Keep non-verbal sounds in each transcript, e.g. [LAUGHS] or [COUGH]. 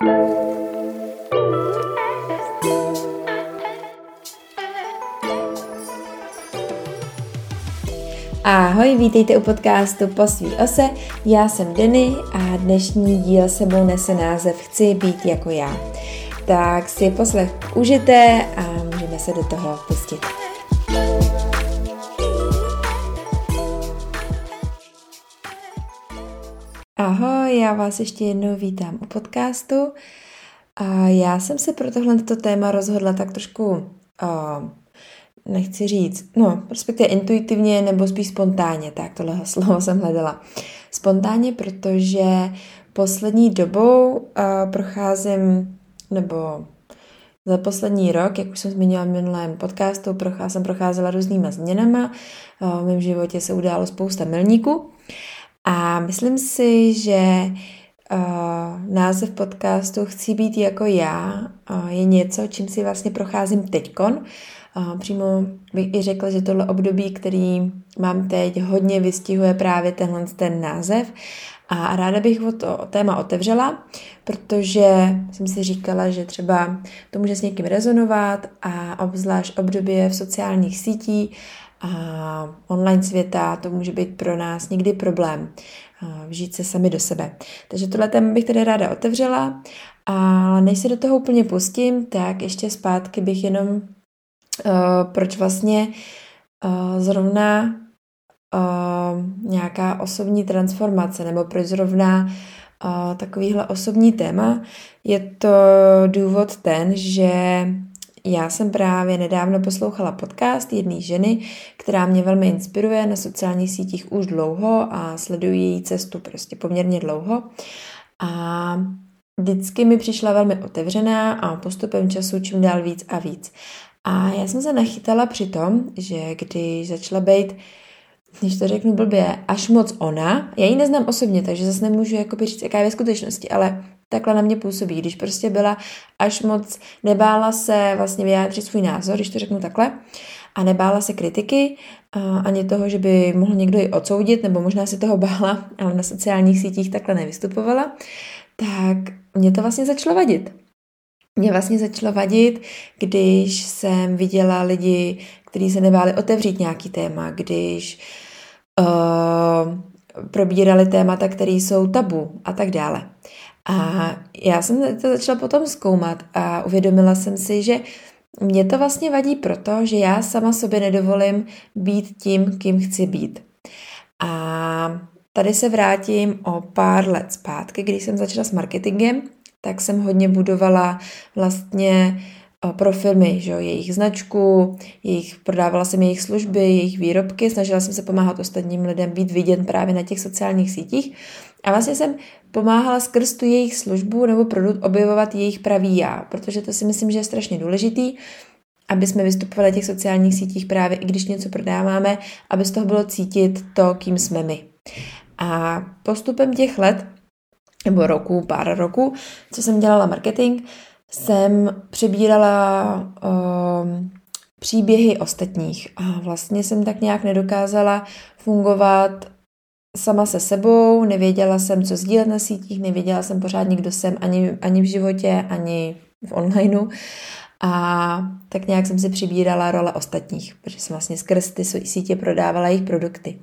Ahoj, vítejte u podcastu Po svý ose. Já jsem Denny a dnešní díl sebou nese název Chci být jako já. Tak si poslech užijte a můžeme se do toho pustit. Ahoj, já vás ještě jednou vítám u podcastu. A já jsem se pro tohle téma rozhodla tak trošku uh, nechci říct, no, respektive intuitivně nebo spíš spontánně, tak tohle [LAUGHS] slovo jsem hledala. Spontánně, protože poslední dobou uh, procházím, nebo za poslední rok, jak už jsem zmínila v minulém podcastu, prochá, jsem procházela různýma změnama. V mém životě se událo spousta milníků. A myslím si, že uh, název podcastu Chci být jako já uh, je něco, čím si vlastně procházím teďkon. A přímo bych i řekla, že tohle období, který mám teď, hodně vystihuje právě tenhle ten název. A ráda bych o to téma otevřela, protože jsem si říkala, že třeba to může s někým rezonovat a obzvlášť období v sociálních sítích online světa, to může být pro nás někdy problém vžít se sami do sebe. Takže tohle téma bych tedy ráda otevřela, a než se do toho úplně pustím, tak ještě zpátky bych jenom uh, proč vlastně uh, zrovna uh, nějaká osobní transformace, nebo proč zrovna takovýhle osobní téma. Je to důvod ten, že já jsem právě nedávno poslouchala podcast jedné ženy, která mě velmi inspiruje na sociálních sítích už dlouho a sleduji její cestu prostě poměrně dlouho. A vždycky mi přišla velmi otevřená a postupem času čím dál víc a víc. A já jsem se nachytala při tom, že když začala být, když to řeknu blbě, až moc ona, já ji neznám osobně, takže zase nemůžu jakoby říct, jaká je ve skutečnosti, ale takhle na mě působí, když prostě byla až moc, nebála se vlastně vyjádřit svůj názor, když to řeknu takhle, a nebála se kritiky, ani toho, že by mohl někdo ji odsoudit, nebo možná se toho bála, ale na sociálních sítích takhle nevystupovala, tak mě to vlastně začalo vadit mě vlastně začalo vadit, když jsem viděla lidi, kteří se nebáli otevřít nějaký téma, když uh, probírali témata, které jsou tabu a tak dále. A já jsem to začala potom zkoumat a uvědomila jsem si, že mě to vlastně vadí proto, že já sama sobě nedovolím být tím, kým chci být. A tady se vrátím o pár let zpátky, když jsem začala s marketingem tak jsem hodně budovala vlastně eh, pro firmy, že jo, jejich značku, jejich, prodávala jsem jejich služby, jejich výrobky, snažila jsem se pomáhat ostatním lidem být viděn právě na těch sociálních sítích a vlastně jsem pomáhala skrz tu jejich službu nebo produkt objevovat jejich pravý já, protože to si myslím, že je strašně důležitý, aby jsme vystupovali na těch sociálních sítích právě i když něco prodáváme, aby z toho bylo cítit to, kým jsme my. A postupem těch let nebo roku, pár roku, co jsem dělala marketing, jsem přebírala um, příběhy ostatních a vlastně jsem tak nějak nedokázala fungovat sama se sebou, nevěděla jsem, co sdílet na sítích, nevěděla jsem pořádně, kdo jsem ani, ani v životě, ani v onlineu. A tak nějak jsem si přibírala role ostatních, protože jsem vlastně skrz ty sítě prodávala jejich produkty.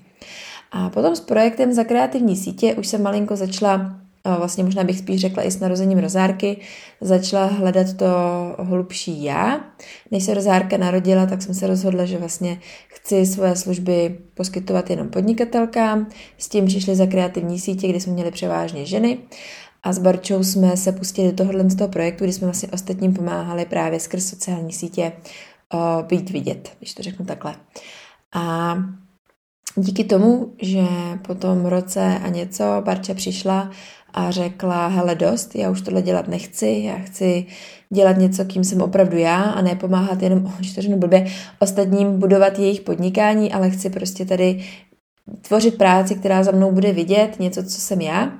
A potom s projektem za kreativní sítě už jsem malinko začala vlastně možná bych spíš řekla i s narozením rozárky, začala hledat to hlubší já. Než se rozárka narodila, tak jsem se rozhodla, že vlastně chci svoje služby poskytovat jenom podnikatelkám. S tím přišli za kreativní sítě, kde jsme měli převážně ženy. A s Barčou jsme se pustili do tohohle z toho projektu, kdy jsme vlastně ostatním pomáhali právě skrz sociální sítě o, být vidět, když to řeknu takhle. A díky tomu, že po tom roce a něco Barča přišla a řekla, hele dost, já už tohle dělat nechci, já chci dělat něco, kým jsem opravdu já a ne pomáhat jenom, to řeknu blbě, ostatním budovat jejich podnikání, ale chci prostě tady tvořit práci, která za mnou bude vidět, něco, co jsem já.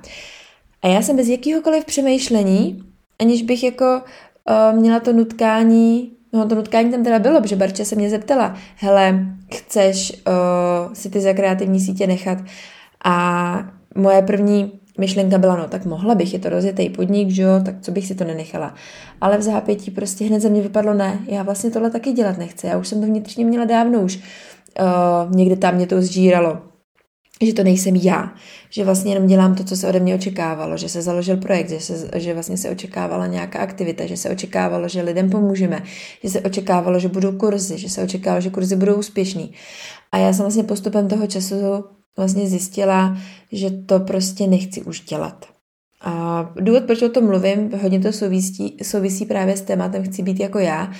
A já jsem bez jakýhokoliv přemýšlení, aniž bych jako uh, měla to nutkání, no to nutkání tam teda bylo, protože Barča se mě zeptala, hele, chceš uh, si ty za kreativní sítě nechat? A moje první myšlenka byla, no tak mohla bych, je to rozjetý podnik, že jo, tak co bych si to nenechala. Ale v zápětí prostě hned ze mě vypadlo, ne, já vlastně tohle taky dělat nechci, já už jsem to vnitřně měla dávno už. Uh, někde tam mě to zžíralo, že to nejsem já, že vlastně jenom dělám to, co se ode mě očekávalo, že se založil projekt, že, se, že vlastně se očekávala nějaká aktivita, že se očekávalo, že lidem pomůžeme, že se očekávalo, že budou kurzy, že se očekávalo, že kurzy budou úspěšný. A já jsem vlastně postupem toho času vlastně zjistila, že to prostě nechci už dělat. A důvod, proč o tom mluvím, hodně to souvisí, souvisí právě s tématem chci být jako já,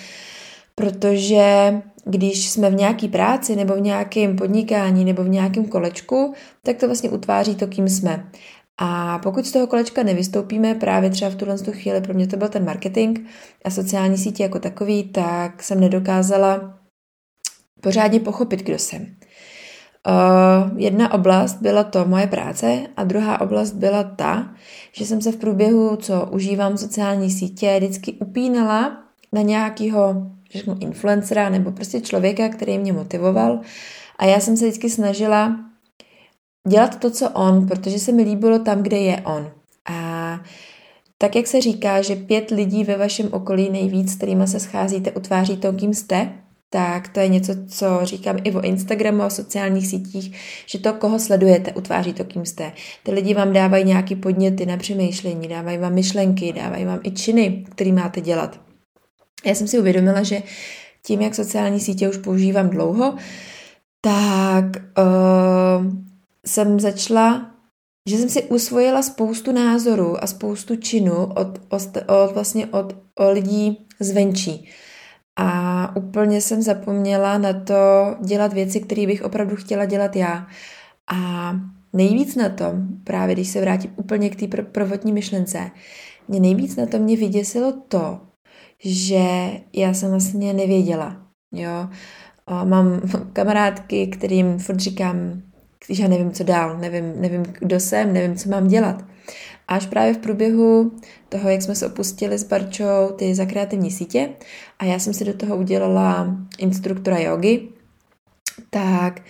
protože když jsme v nějaké práci nebo v nějakém podnikání nebo v nějakém kolečku, tak to vlastně utváří to, kým jsme. A pokud z toho kolečka nevystoupíme, právě třeba v tuhle chvíli pro mě to byl ten marketing a sociální sítě jako takový, tak jsem nedokázala pořádně pochopit, kdo jsem. Uh, jedna oblast byla to moje práce a druhá oblast byla ta, že jsem se v průběhu, co užívám sociální sítě, vždycky upínala na nějakého řeknu influencera nebo prostě člověka, který mě motivoval a já jsem se vždycky snažila dělat to, co on, protože se mi líbilo tam, kde je on. A tak, jak se říká, že pět lidí ve vašem okolí nejvíc, s kterými se scházíte, utváří to, kým jste, tak to je něco, co říkám i o Instagramu a sociálních sítích, že to, koho sledujete, utváří to, kým jste. Ty lidi vám dávají nějaký podněty na přemýšlení, dávají vám myšlenky, dávají vám i činy, které máte dělat. Já jsem si uvědomila, že tím, jak sociální sítě už používám dlouho, tak uh, jsem začala, že jsem si usvojila spoustu názorů a spoustu činů od, od, od vlastně od, od lidí zvenčí. A úplně jsem zapomněla na to dělat věci, které bych opravdu chtěla dělat já. A nejvíc na tom, právě když se vrátím úplně k té prvotní myšlence, mě nejvíc na tom mě vyděsilo to, že já jsem vlastně nevěděla. Jo? Mám [LAUGHS] kamarádky, kterým furt říkám, když já nevím, co dál, nevím, nevím, kdo jsem, nevím, co mám dělat. Až právě v průběhu toho, jak jsme se opustili s Barčou ty za kreativní sítě a já jsem si do toho udělala instruktora jogy, tak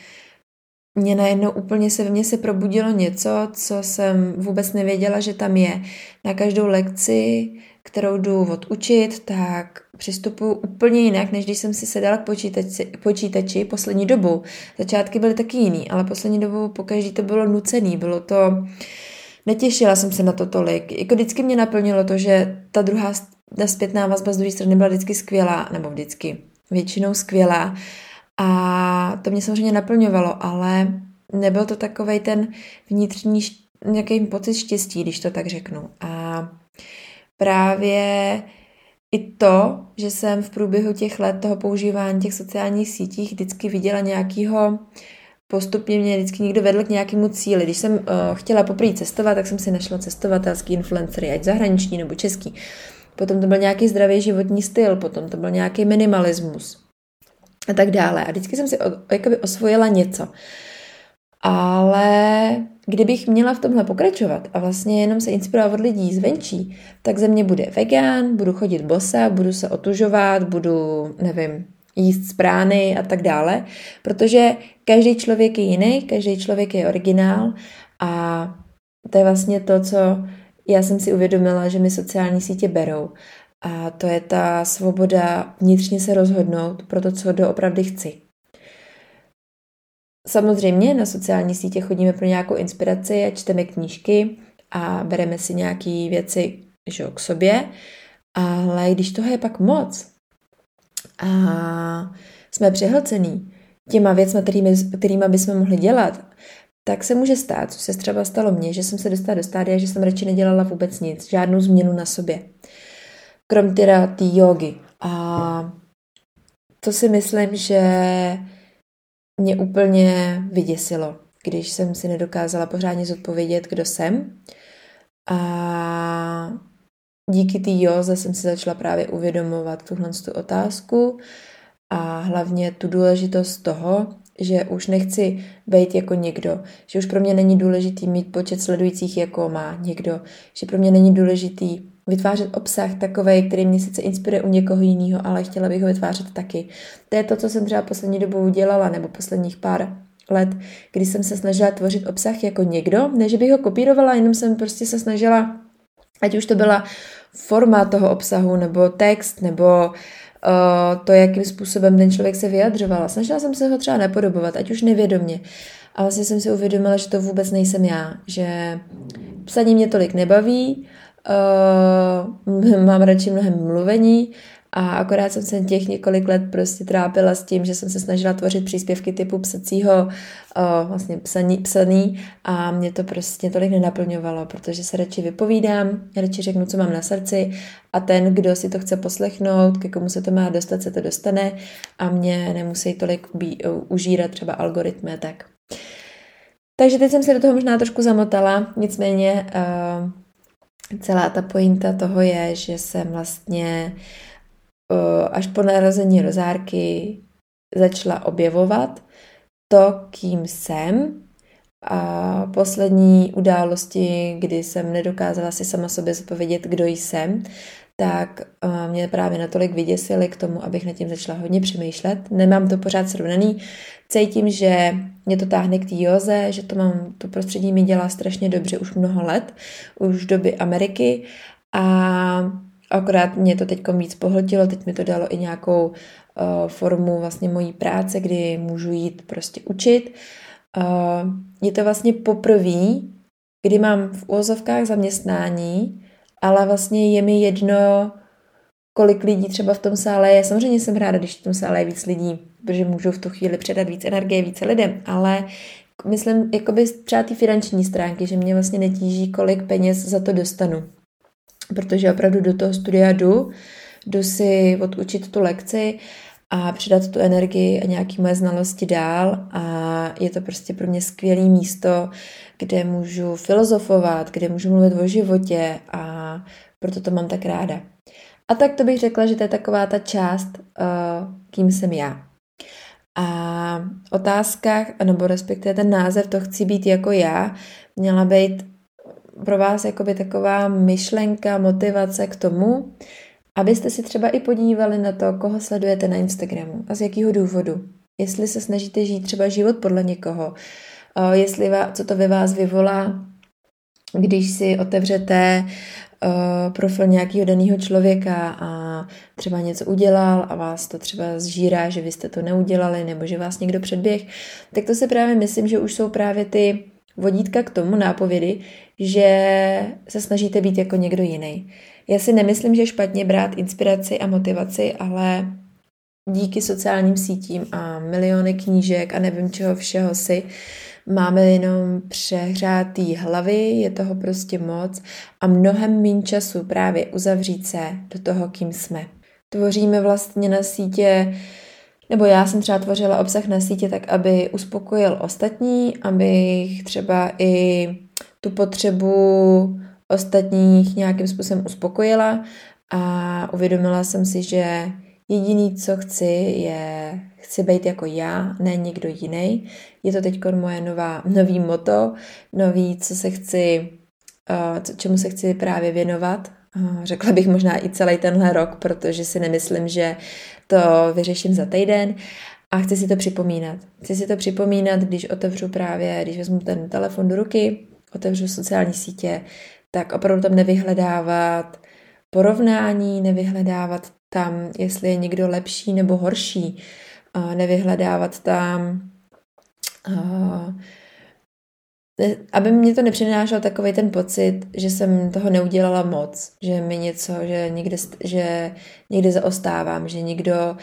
mě najednou úplně se ve mně se probudilo něco, co jsem vůbec nevěděla, že tam je. Na každou lekci, kterou jdu odučit, tak přistupuji úplně jinak, než když jsem si sedala k počítači, počítači poslední dobu. Začátky byly taky jiný, ale poslední dobu pokaždý to bylo nucený, bylo to netěšila jsem se na to tolik. Jako vždycky mě naplnilo to, že ta druhá ta zpětná vazba z druhé strany byla vždycky skvělá, nebo vždycky, většinou skvělá. A to mě samozřejmě naplňovalo, ale nebyl to takový ten vnitřní nějaký pocit štěstí, když to tak řeknu. A právě i to, že jsem v průběhu těch let toho používání těch sociálních sítích vždycky viděla nějakýho postupně mě vždycky někdo vedl k nějakému cíli. Když jsem uh, chtěla poprvé cestovat, tak jsem si našla cestovatelský influencery, ať zahraniční nebo český. Potom to byl nějaký zdravý životní styl, potom to byl nějaký minimalismus a tak dále. A vždycky jsem si o, jakoby osvojila něco. Ale kdybych měla v tomhle pokračovat a vlastně jenom se inspirovat od lidí zvenčí, tak ze mě bude vegan, budu chodit bosa, budu se otužovat, budu, nevím, jíst z brány a tak dále, protože každý člověk je jiný, každý člověk je originál a to je vlastně to, co já jsem si uvědomila, že mi sociální sítě berou. A to je ta svoboda vnitřně se rozhodnout pro to, co doopravdy chci. Samozřejmě na sociální sítě chodíme pro nějakou inspiraci a čteme knížky a bereme si nějaké věci že, k sobě, ale když toho je pak moc, a jsme přehlcený těma věcmi, kterými, kterými bychom mohli dělat, tak se může stát, co se třeba stalo mně, že jsem se dostala do stádia, že jsem radši nedělala vůbec nic, žádnou změnu na sobě. Krom teda té jogy. A to si myslím, že mě úplně vyděsilo, když jsem si nedokázala pořádně zodpovědět, kdo jsem. A díky té józe jsem si začala právě uvědomovat tuhle tu otázku a hlavně tu důležitost toho, že už nechci být jako někdo, že už pro mě není důležitý mít počet sledujících, jako má někdo, že pro mě není důležitý vytvářet obsah takový, který mě sice inspiruje u někoho jiného, ale chtěla bych ho vytvářet taky. To je to, co jsem třeba poslední dobou udělala, nebo posledních pár let, kdy jsem se snažila tvořit obsah jako někdo, než bych ho kopírovala, jenom jsem prostě se snažila, ať už to byla forma toho obsahu, nebo text, nebo uh, to, jakým způsobem ten člověk se vyjadřoval. Snažila jsem se ho třeba napodobovat, ať už nevědomě. A vlastně jsem si uvědomila, že to vůbec nejsem já, že psaní mě tolik nebaví, uh, mám radši mnohem mluvení a akorát jsem se těch několik let prostě trápila s tím, že jsem se snažila tvořit příspěvky typu psacího, uh, vlastně psaní, psaný a mě to prostě tolik nenaplňovalo, protože se radši vypovídám, radši řeknu, co mám na srdci a ten, kdo si to chce poslechnout, ke komu se to má dostat, se to dostane a mě nemusí tolik ubí, uh, užírat třeba algoritmy tak. Takže teď jsem se do toho možná trošku zamotala, nicméně uh, celá ta pointa toho je, že jsem vlastně až po narození rozárky začala objevovat to, kým jsem. A poslední události, kdy jsem nedokázala si sama sobě zodpovědět, kdo jsem, tak uh, mě právě natolik vyděsily k tomu, abych nad tím začala hodně přemýšlet. Nemám to pořád srovnaný. Cítím, že mě to táhne k té joze, že to mám, to prostředí mi dělá strašně dobře už mnoho let, už doby Ameriky a akorát mě to teď víc pohltilo, teď mi to dalo i nějakou uh, formu vlastně mojí práce, kdy můžu jít prostě učit. Uh, je to vlastně poprvé, kdy mám v úvozovkách zaměstnání, ale vlastně je mi jedno, kolik lidí třeba v tom sále je. Samozřejmě jsem ráda, když v tom sále je víc lidí, protože můžu v tu chvíli předat víc energie více lidem, ale myslím, jakoby třeba ty finanční stránky, že mě vlastně netíží, kolik peněz za to dostanu. Protože opravdu do toho studia jdu, jdu si odučit tu lekci a přidat tu energii a nějaké moje znalosti dál a je to prostě pro mě skvělé místo, kde můžu filozofovat, kde můžu mluvit o životě a proto to mám tak ráda. A tak to bych řekla, že to je taková ta část, uh, kým jsem já. A otázkách, nebo respektive ten název, to chci být jako já, měla být pro vás jakoby taková myšlenka, motivace k tomu, abyste si třeba i podívali na to, koho sledujete na Instagramu a z jakého důvodu. Jestli se snažíte žít třeba život podle někoho, jestli vás, co to ve vás vyvolá, když si otevřete uh, profil nějakého daného člověka a třeba něco udělal a vás to třeba zžírá, že vy jste to neudělali nebo že vás někdo předběh, tak to si právě myslím, že už jsou právě ty vodítka k tomu nápovědy, že se snažíte být jako někdo jiný. Já si nemyslím, že je špatně brát inspiraci a motivaci, ale díky sociálním sítím a miliony knížek a nevím čeho všeho si máme jenom přehřátý hlavy, je toho prostě moc a mnohem méně času právě uzavřít se do toho, kým jsme. Tvoříme vlastně na sítě, nebo já jsem třeba tvořila obsah na sítě tak, aby uspokojil ostatní, abych třeba i tu potřebu ostatních nějakým způsobem uspokojila a uvědomila jsem si, že jediný, co chci, je chci být jako já, ne někdo jiný. Je to teď moje nová, nový moto, nový, co se chci, uh, čemu se chci právě věnovat. Uh, řekla bych možná i celý tenhle rok, protože si nemyslím, že to vyřeším za týden. A chci si to připomínat. Chci si to připomínat, když otevřu právě, když vezmu ten telefon do ruky, otevřu sociální sítě, tak opravdu tam nevyhledávat porovnání, nevyhledávat tam, jestli je někdo lepší nebo horší, nevyhledávat tam, aby mě to nepřinášel takový ten pocit, že jsem toho neudělala moc, že mi něco, že někde, že někde zaostávám, že někdo,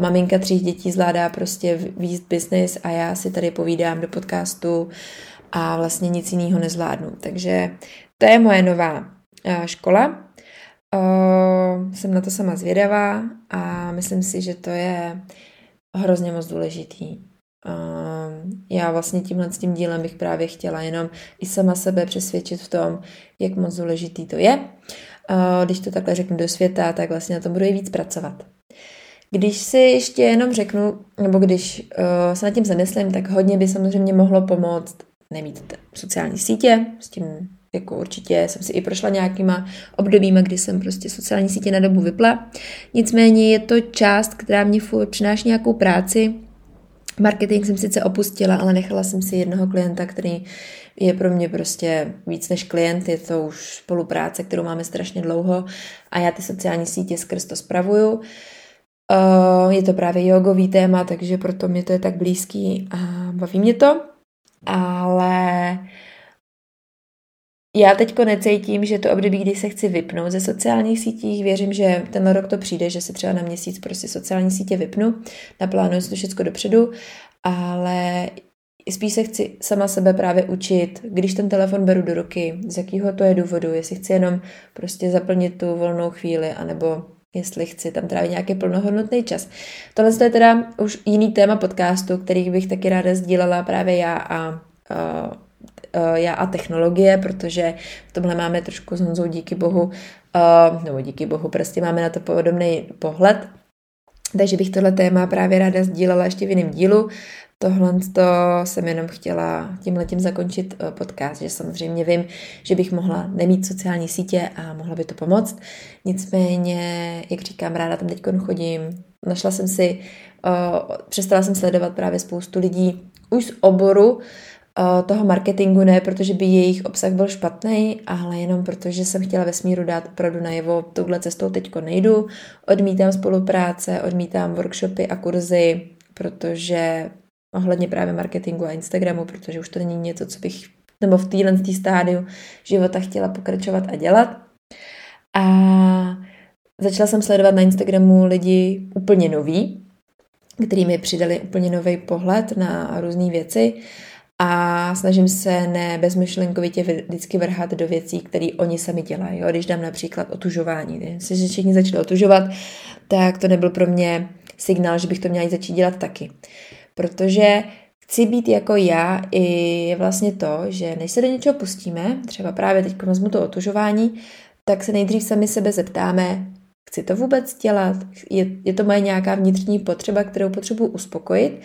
maminka tří dětí zvládá prostě výst business a já si tady povídám do podcastu a vlastně nic jiného nezvládnu. Takže to je moje nová škola. Jsem na to sama zvědavá a myslím si, že to je hrozně moc důležitý. Já vlastně tímhle s tím dílem bych právě chtěla jenom i sama sebe přesvědčit v tom, jak moc důležitý to je. Když to takhle řeknu do světa, tak vlastně na tom budu i víc pracovat. Když si ještě jenom řeknu, nebo když uh, se nad tím zamyslím, tak hodně by samozřejmě mohlo pomoct nemít sociální sítě, s tím jako určitě jsem si i prošla nějakýma obdobíma, kdy jsem prostě sociální sítě na dobu vypla. Nicméně je to část, která mě přináší nějakou práci, Marketing jsem sice opustila, ale nechala jsem si jednoho klienta, který je pro mě prostě víc než klient, je to už spolupráce, kterou máme strašně dlouho a já ty sociální sítě skrz to spravuju. Uh, je to právě jogový téma, takže proto mě to je tak blízký a baví mě to. Ale já teďko necítím, že to období, kdy se chci vypnout ze sociálních sítích, věřím, že ten rok to přijde, že se třeba na měsíc prostě sociální sítě vypnu, naplánuju si to všechno dopředu, ale spíš se chci sama sebe právě učit, když ten telefon beru do ruky, z jakého to je důvodu, jestli chci jenom prostě zaplnit tu volnou chvíli, anebo jestli chci tam trávit nějaký plnohodnotný čas. Tohle je teda už jiný téma podcastu, který bych taky ráda sdílela právě já a uh, já a technologie, protože v tomhle máme trošku s Honzou díky bohu, uh, nebo díky bohu, prostě máme na to podobný pohled. Takže bych tohle téma právě ráda sdílela ještě v jiném dílu. Tohle to jsem jenom chtěla tímhletím zakončit eh, podcast, že samozřejmě vím, že bych mohla nemít sociální sítě a mohla by to pomoct. Nicméně, jak říkám, ráda tam teď chodím. Našla jsem si, přestala jsem sledovat právě spoustu lidí už z oboru, toho marketingu ne, protože by jejich obsah byl špatný, ale jenom protože jsem chtěla ve smíru dát opravdu najevo, touhle cestou teďko nejdu, odmítám spolupráce, odmítám workshopy a kurzy, protože ohledně právě marketingu a Instagramu, protože už to není něco, co bych nebo v téhle tý stádiu života chtěla pokračovat a dělat. A začala jsem sledovat na Instagramu lidi úplně noví, který mi přidali úplně nový pohled na různé věci a snažím se ne bezmyšlenkovitě vždycky vrhat do věcí, které oni sami dělají. Jo? Když dám například otužování, když se všichni začali otužovat, tak to nebyl pro mě signál, že bych to měla začít dělat taky. Protože chci být jako já i vlastně to, že než se do něčeho pustíme, třeba právě teď vezmu to otužování, tak se nejdřív sami sebe zeptáme, chci to vůbec dělat, je, je to moje nějaká vnitřní potřeba, kterou potřebuji uspokojit,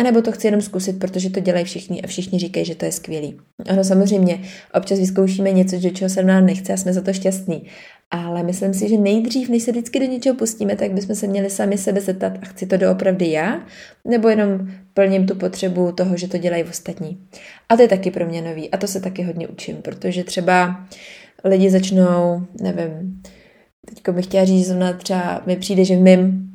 a nebo to chci jenom zkusit, protože to dělají všichni a všichni říkají, že to je skvělý. Ano, samozřejmě, občas vyzkoušíme něco, že čeho se nám nechce a jsme za to šťastní. Ale myslím si, že nejdřív, než se vždycky do něčeho pustíme, tak bychom se měli sami sebe zeptat, a chci to doopravdy já, nebo jenom plním tu potřebu toho, že to dělají ostatní. A to je taky pro mě nový a to se taky hodně učím, protože třeba lidi začnou, nevím, teďko bych chtěla říct, že třeba mi přijde, že v mém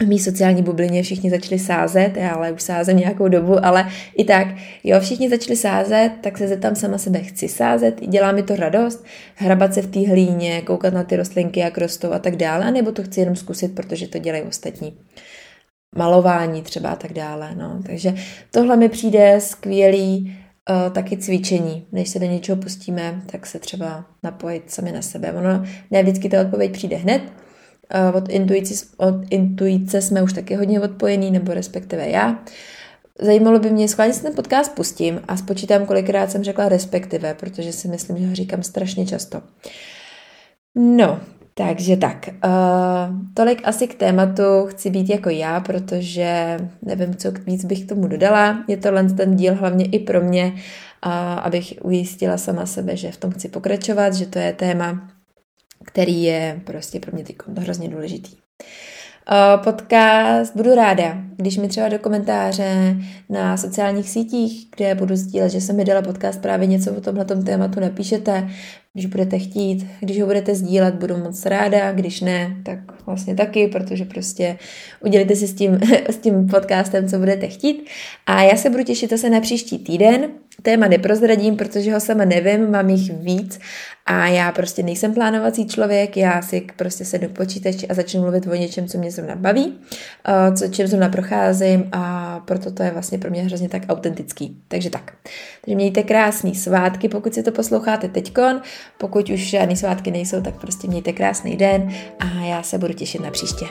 v mý sociální bublině všichni začali sázet, já ale už sázem nějakou dobu, ale i tak, jo, všichni začali sázet, tak se zeptám sama sebe, chci sázet, dělá mi to radost, hrabat se v té hlíně, koukat na ty rostlinky, jak rostou a tak dále, nebo to chci jenom zkusit, protože to dělají ostatní. Malování třeba a tak dále, no. Takže tohle mi přijde skvělý uh, taky cvičení. Než se do něčeho pustíme, tak se třeba napojit sami na sebe. Ono ne vždycky ta odpověď přijde hned, od, intuici, od intuice jsme už taky hodně odpojení, nebo respektive já. Zajímalo by mě, schválně si ten podcast pustím a spočítám, kolikrát jsem řekla respektive, protože si myslím, že ho říkám strašně často. No, takže tak, uh, tolik asi k tématu chci být jako já, protože nevím, co víc bych k tomu dodala. Je to len ten díl hlavně i pro mě, uh, abych ujistila sama sebe, že v tom chci pokračovat, že to je téma, který je prostě pro mě teď hrozně důležitý. Podcast budu ráda, když mi třeba do komentáře na sociálních sítích, kde budu sdílet, že jsem mi dala podcast právě něco o tomhle tématu, napíšete, když budete chtít, když ho budete sdílet, budu moc ráda, když ne, tak vlastně taky, protože prostě udělíte si s tím, [LAUGHS] s tím podcastem, co budete chtít. A já se budu těšit zase na příští týden. Téma neprozradím, protože ho sama nevím, mám jich víc a já prostě nejsem plánovací člověk, já si prostě sednu k počítači a začnu mluvit o něčem, co mě zrovna baví, eh, co, čím zrovna procházím a proto to je vlastně pro mě hrozně tak autentický. Takže tak. Takže mějte krásný svátky, pokud si to posloucháte teďkon. Pokud už žádný svátky nejsou, tak prostě mějte krásný den a já se budu těšit na příště.